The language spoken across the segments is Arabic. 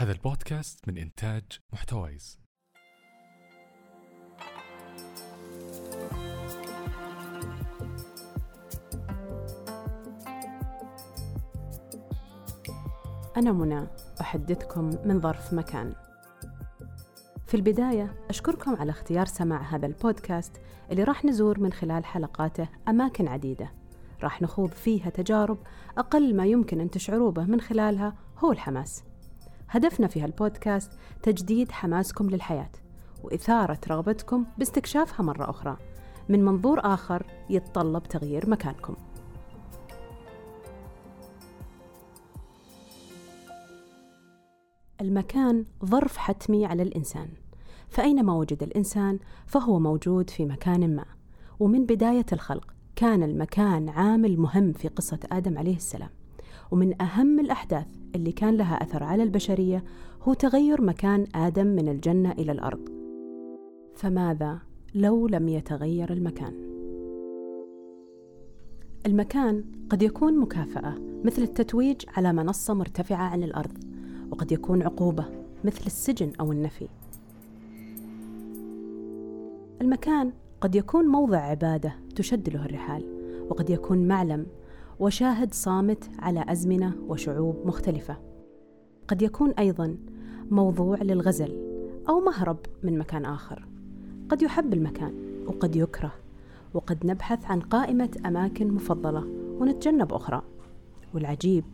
هذا البودكاست من إنتاج محتويز. أنا منى أحدثكم من ظرف مكان. في البداية أشكركم على اختيار سماع هذا البودكاست اللي راح نزور من خلال حلقاته أماكن عديدة. راح نخوض فيها تجارب أقل ما يمكن أن تشعروا به من خلالها هو الحماس. هدفنا في هالبودكاست تجديد حماسكم للحياة وإثارة رغبتكم باستكشافها مرة أخرى. من منظور آخر يتطلب تغيير مكانكم. المكان ظرف حتمي على الإنسان. فأينما وجد الإنسان فهو موجود في مكان ما. ومن بداية الخلق كان المكان عامل مهم في قصة آدم عليه السلام. ومن أهم الأحداث اللي كان لها أثر على البشرية هو تغير مكان آدم من الجنة إلى الأرض فماذا لو لم يتغير المكان؟ المكان قد يكون مكافأة مثل التتويج على منصة مرتفعة عن الأرض وقد يكون عقوبة مثل السجن أو النفي المكان قد يكون موضع عبادة تشد له الرحال وقد يكون معلم وشاهد صامت على أزمنة وشعوب مختلفة. قد يكون أيضا موضوع للغزل أو مهرب من مكان آخر. قد يحب المكان وقد يكره وقد نبحث عن قائمة أماكن مفضلة ونتجنب أخرى. والعجيب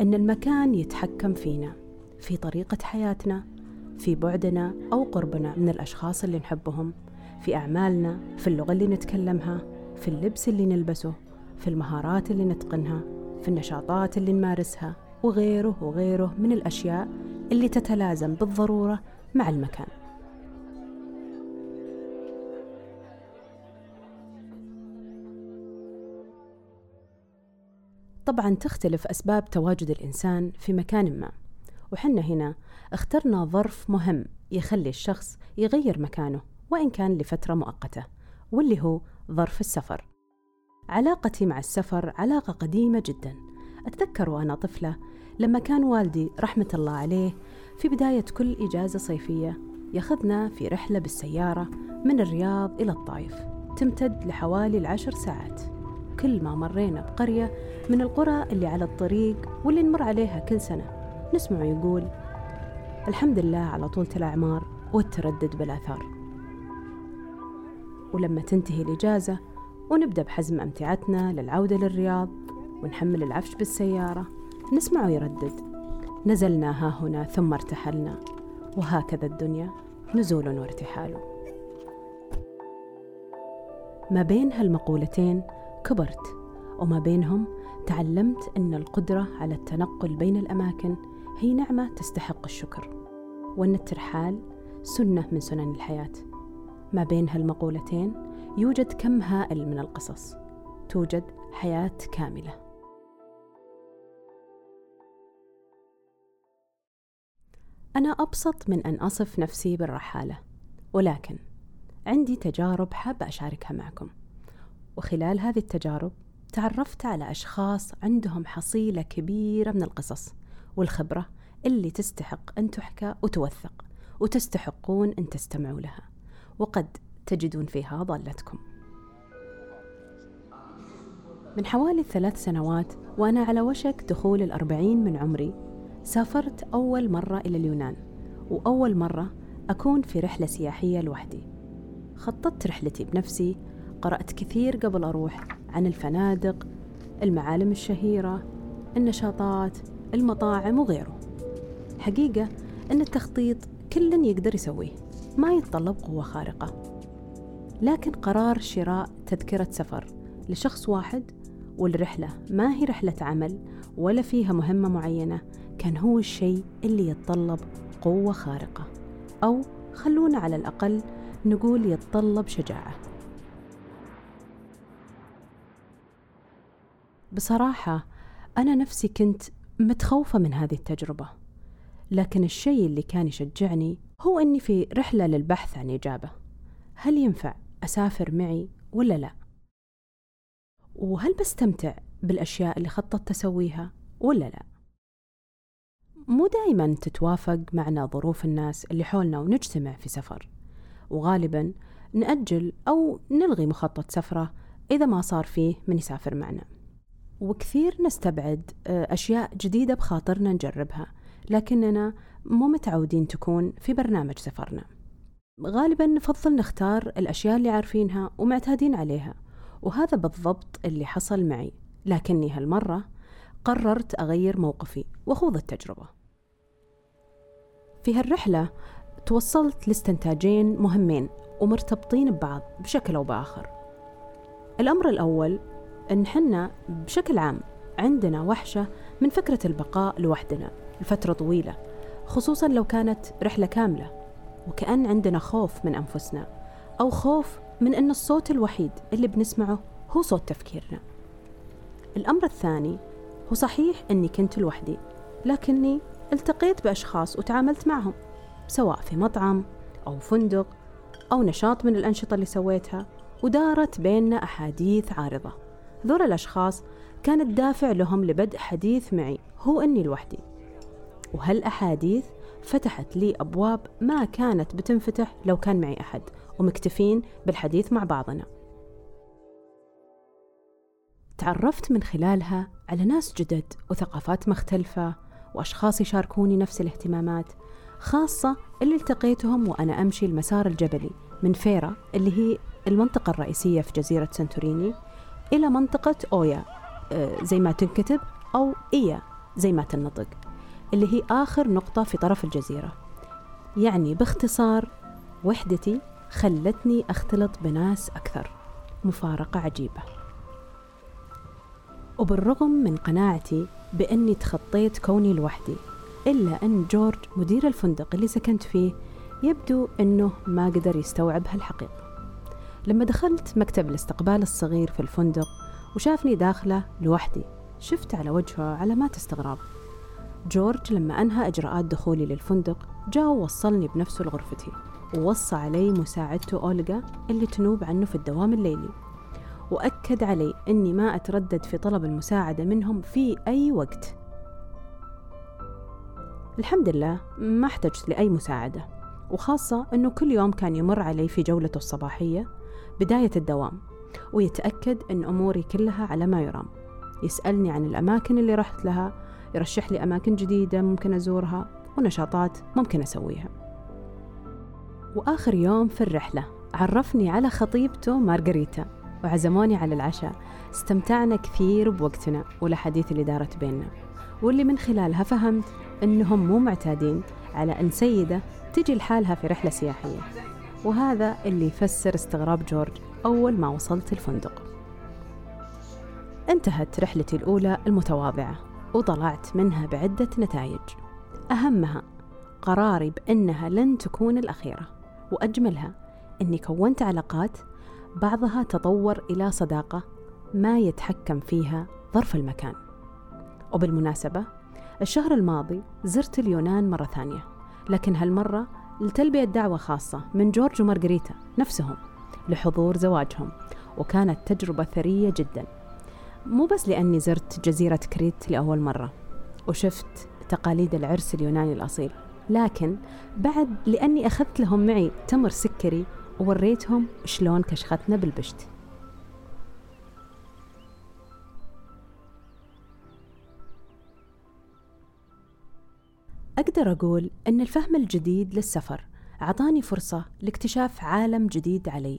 أن المكان يتحكم فينا في طريقة حياتنا في بعدنا أو قربنا من الأشخاص اللي نحبهم في أعمالنا في اللغة اللي نتكلمها في اللبس اللي نلبسه. في المهارات اللي نتقنها في النشاطات اللي نمارسها وغيره وغيره من الأشياء اللي تتلازم بالضرورة مع المكان. طبعا تختلف أسباب تواجد الإنسان في مكان ما وحنا هنا اخترنا ظرف مهم يخلي الشخص يغير مكانه وإن كان لفترة مؤقتة واللي هو ظرف السفر. علاقتي مع السفر علاقة قديمة جدا. أتذكر وأنا طفلة لما كان والدي رحمة الله عليه في بداية كل إجازة صيفية يأخذنا في رحلة بالسيارة من الرياض إلى الطائف تمتد لحوالي العشر ساعات. كل ما مرينا بقرية من القرى اللي على الطريق واللي نمر عليها كل سنة نسمع يقول الحمد لله على طولة الأعمار والتردد بالآثار. ولما تنتهي الإجازة ونبدأ بحزم أمتعتنا للعودة للرياض ونحمل العفش بالسيارة نسمعه يردد نزلنا ها هنا ثم ارتحلنا وهكذا الدنيا نزول وارتحال. ما بين هالمقولتين كبرت وما بينهم تعلمت أن القدرة على التنقل بين الأماكن هي نعمة تستحق الشكر. وأن الترحال سنة من سنن الحياة. ما بين هالمقولتين يوجد كم هائل من القصص. توجد حياة كاملة. أنا أبسط من أن أصف نفسي بالرحالة ولكن عندي تجارب حابة أشاركها معكم. وخلال هذه التجارب تعرفت على أشخاص عندهم حصيلة كبيرة من القصص والخبرة اللي تستحق أن تحكى وتوثق وتستحقون أن تستمعوا لها. وقد تجدون فيها ضالتكم. من حوالي ثلاث سنوات وأنا على وشك دخول الأربعين من عمري سافرت أول مرة إلى اليونان وأول مرة أكون في رحلة سياحية لوحدي. خططت رحلتي بنفسي قرأت كثير قبل أروح عن الفنادق المعالم الشهيرة النشاطات المطاعم وغيره. حقيقة أن التخطيط كل يقدر يسويه ما يتطلب قوة خارقة. لكن قرار شراء تذكرة سفر لشخص واحد والرحلة ما هي رحلة عمل ولا فيها مهمة معينة كان هو الشيء اللي يتطلب قوة خارقة. أو خلونا على الأقل نقول يتطلب شجاعة. بصراحة أنا نفسي كنت متخوفة من هذه التجربة. لكن الشيء اللي كان يشجعني هو أني في رحلة للبحث عن إجابة. هل ينفع أسافر معي ولا لا؟ وهل بستمتع بالأشياء اللي خططت أسويها ولا لا؟ مو دائما تتوافق معنا ظروف الناس اللي حولنا ونجتمع في سفر وغالبا نأجل أو نلغي مخطط سفرة إذا ما صار فيه من يسافر معنا وكثير نستبعد آه، أشياء جديدة بخاطرنا نجربها لكننا مو متعودين تكون في برنامج سفرنا غالبا نفضل نختار الأشياء اللي عارفينها ومعتادين عليها وهذا بالضبط اللي حصل معي. لكني هالمرة قررت أغير موقفي وخوض التجربة. في هالرحلة توصلت لاستنتاجين مهمين ومرتبطين ببعض بشكل أو بآخر. الأمر الأول أن حنا بشكل عام عندنا وحشة من فكرة البقاء لوحدنا لفترة طويلة خصوصا لو كانت رحلة كاملة. وكأن عندنا خوف من أنفسنا أو خوف من أن الصوت الوحيد اللي بنسمعه هو صوت تفكيرنا. الأمر الثاني هو صحيح أني كنت لوحدي لكني التقيت بأشخاص وتعاملت معهم سواء في مطعم أو فندق أو نشاط من الأنشطة اللي سويتها ودارت بيننا أحاديث عارضة. ذول الأشخاص كان الدافع لهم لبدء حديث معي هو أني لوحدي. وهالأحاديث فتحت لي أبواب ما كانت بتنفتح لو كان معي أحد ومكتفين بالحديث مع بعضنا. تعرفت من خلالها على ناس جدد وثقافات مختلفة وأشخاص يشاركوني نفس الاهتمامات خاصة اللي التقيتهم وأنا أمشي المسار الجبلي من فيرا اللي هي المنطقة الرئيسية في جزيرة سانتوريني إلى منطقة أويا آه، زي ما تنكتب أو إيا زي ما تنطق. اللي هي آخر نقطة في طرف الجزيرة. يعني باختصار وحدتي خلتني أختلط بناس أكثر. مفارقة عجيبة. وبالرغم من قناعتي بأني تخطيت كوني لوحدي إلا أن جورج مدير الفندق اللي سكنت فيه يبدو أنه ما قدر يستوعب هالحقيقة. لما دخلت مكتب الاستقبال الصغير في الفندق وشافني داخلة لوحدي شفت على وجهه علامات استغراب. جورج لما أنهى إجراءات دخولي للفندق جاء ووصلني بنفسه لغرفتي ووصى علي مساعدته أولغا اللي تنوب عنه في الدوام الليلي. وأكد علي أني ما أتردد في طلب المساعدة منهم في أي وقت. الحمد لله ما احتجت لأي مساعدة. وخاصة أنه كل يوم كان يمر علي في جولته الصباحية بداية الدوام ويتأكد أن أموري كلها على ما يرام. يسألني عن الأماكن اللي رحت لها يرشح لي أماكن جديدة ممكن أزورها ونشاطات ممكن أسويها. وآخر يوم في الرحلة عرفني على خطيبته مارغريتا وعزموني على العشاء. استمتعنا كثير بوقتنا والأحاديث اللي دارت بيننا. واللي من خلالها فهمت أنهم مو معتادين على أن سيدة تجي لحالها في رحلة سياحية. وهذا اللي يفسر استغراب جورج أول ما وصلت الفندق. انتهت رحلتي الأولى المتواضعة. وطلعت منها بعدة نتائج. أهمها قراري بأنها لن تكون الأخيرة وأجملها أني كونت علاقات بعضها تطور إلى صداقة ما يتحكم فيها ظرف المكان. وبالمناسبة الشهر الماضي زرت اليونان مرة ثانية لكن هالمرة لتلبية دعوة خاصة من جورج ومارغريتا نفسهم لحضور زواجهم وكانت تجربة ثرية جدا. مو بس لأني زرت جزيرة كريت لأول مرة وشفت تقاليد العرس اليوناني الأصيل لكن بعد لأني أخذت لهم معي تمر سكري ووريتهم شلون كشختنا بالبشت. أقدر أقول أن الفهم الجديد للسفر أعطاني فرصة لاكتشاف عالم جديد علي.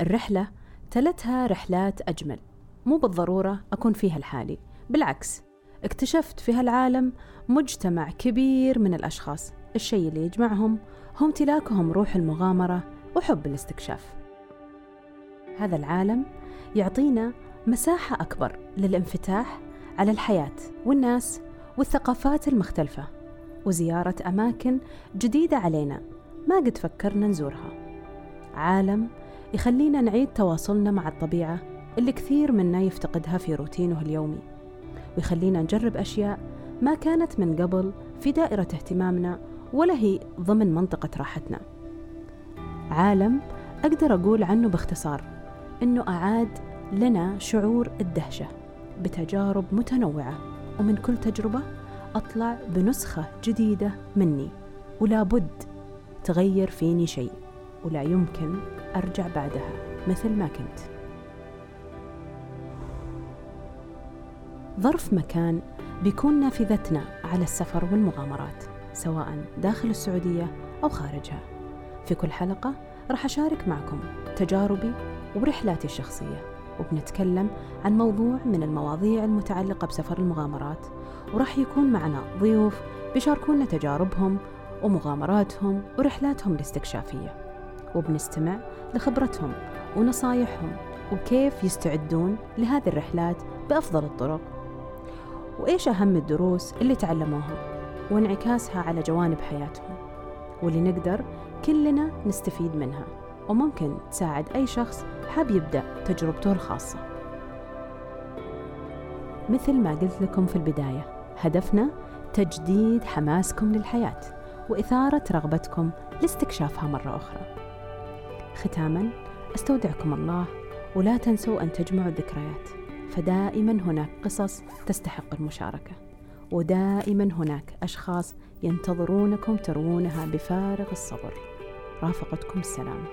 الرحلة تلتها رحلات أجمل. مو بالضرورة أكون فيها لحالي. بالعكس اكتشفت في هالعالم مجتمع كبير من الأشخاص. الشيء اللي يجمعهم هو امتلاكهم روح المغامرة وحب الاستكشاف. هذا العالم يعطينا مساحة أكبر للانفتاح على الحياة والناس والثقافات المختلفة وزيارة أماكن جديدة علينا ما قد فكرنا نزورها. عالم يخلينا نعيد تواصلنا مع الطبيعة اللي كثير منا يفتقدها في روتينه اليومي. ويخلينا نجرب أشياء ما كانت من قبل في دائرة اهتمامنا ولا هي ضمن منطقة راحتنا. عالم أقدر أقول عنه باختصار إنه أعاد لنا شعور الدهشة بتجارب متنوعة ومن كل تجربة أطلع بنسخة جديدة مني ولا بد تغير فيني شيء ولا يمكن أرجع بعدها مثل ما كنت. ظرف مكان بيكون نافذتنا على السفر والمغامرات سواء داخل السعودية أو خارجها. في كل حلقة راح أشارك معكم تجاربي ورحلاتي الشخصية وبنتكلم عن موضوع من المواضيع المتعلقة بسفر المغامرات وراح يكون معنا ضيوف بيشاركونا تجاربهم ومغامراتهم ورحلاتهم الاستكشافية. وبنستمع لخبرتهم ونصايحهم وكيف يستعدون لهذه الرحلات بأفضل الطرق وإيش أهم الدروس اللي تعلموها؟ وانعكاسها على جوانب حياتهم. واللي نقدر كلنا نستفيد منها. وممكن تساعد أي شخص حاب يبدأ تجربته الخاصة. مثل ما قلت لكم في البداية هدفنا تجديد حماسكم للحياة وإثارة رغبتكم لاستكشافها مرة أخرى. ختاما أستودعكم الله ولا تنسوا أن تجمعوا الذكريات. فدائما هناك قصص تستحق المشاركة ودائما هناك أشخاص ينتظرونكم تروونها بفارغ الصبر. رافقتكم السلامه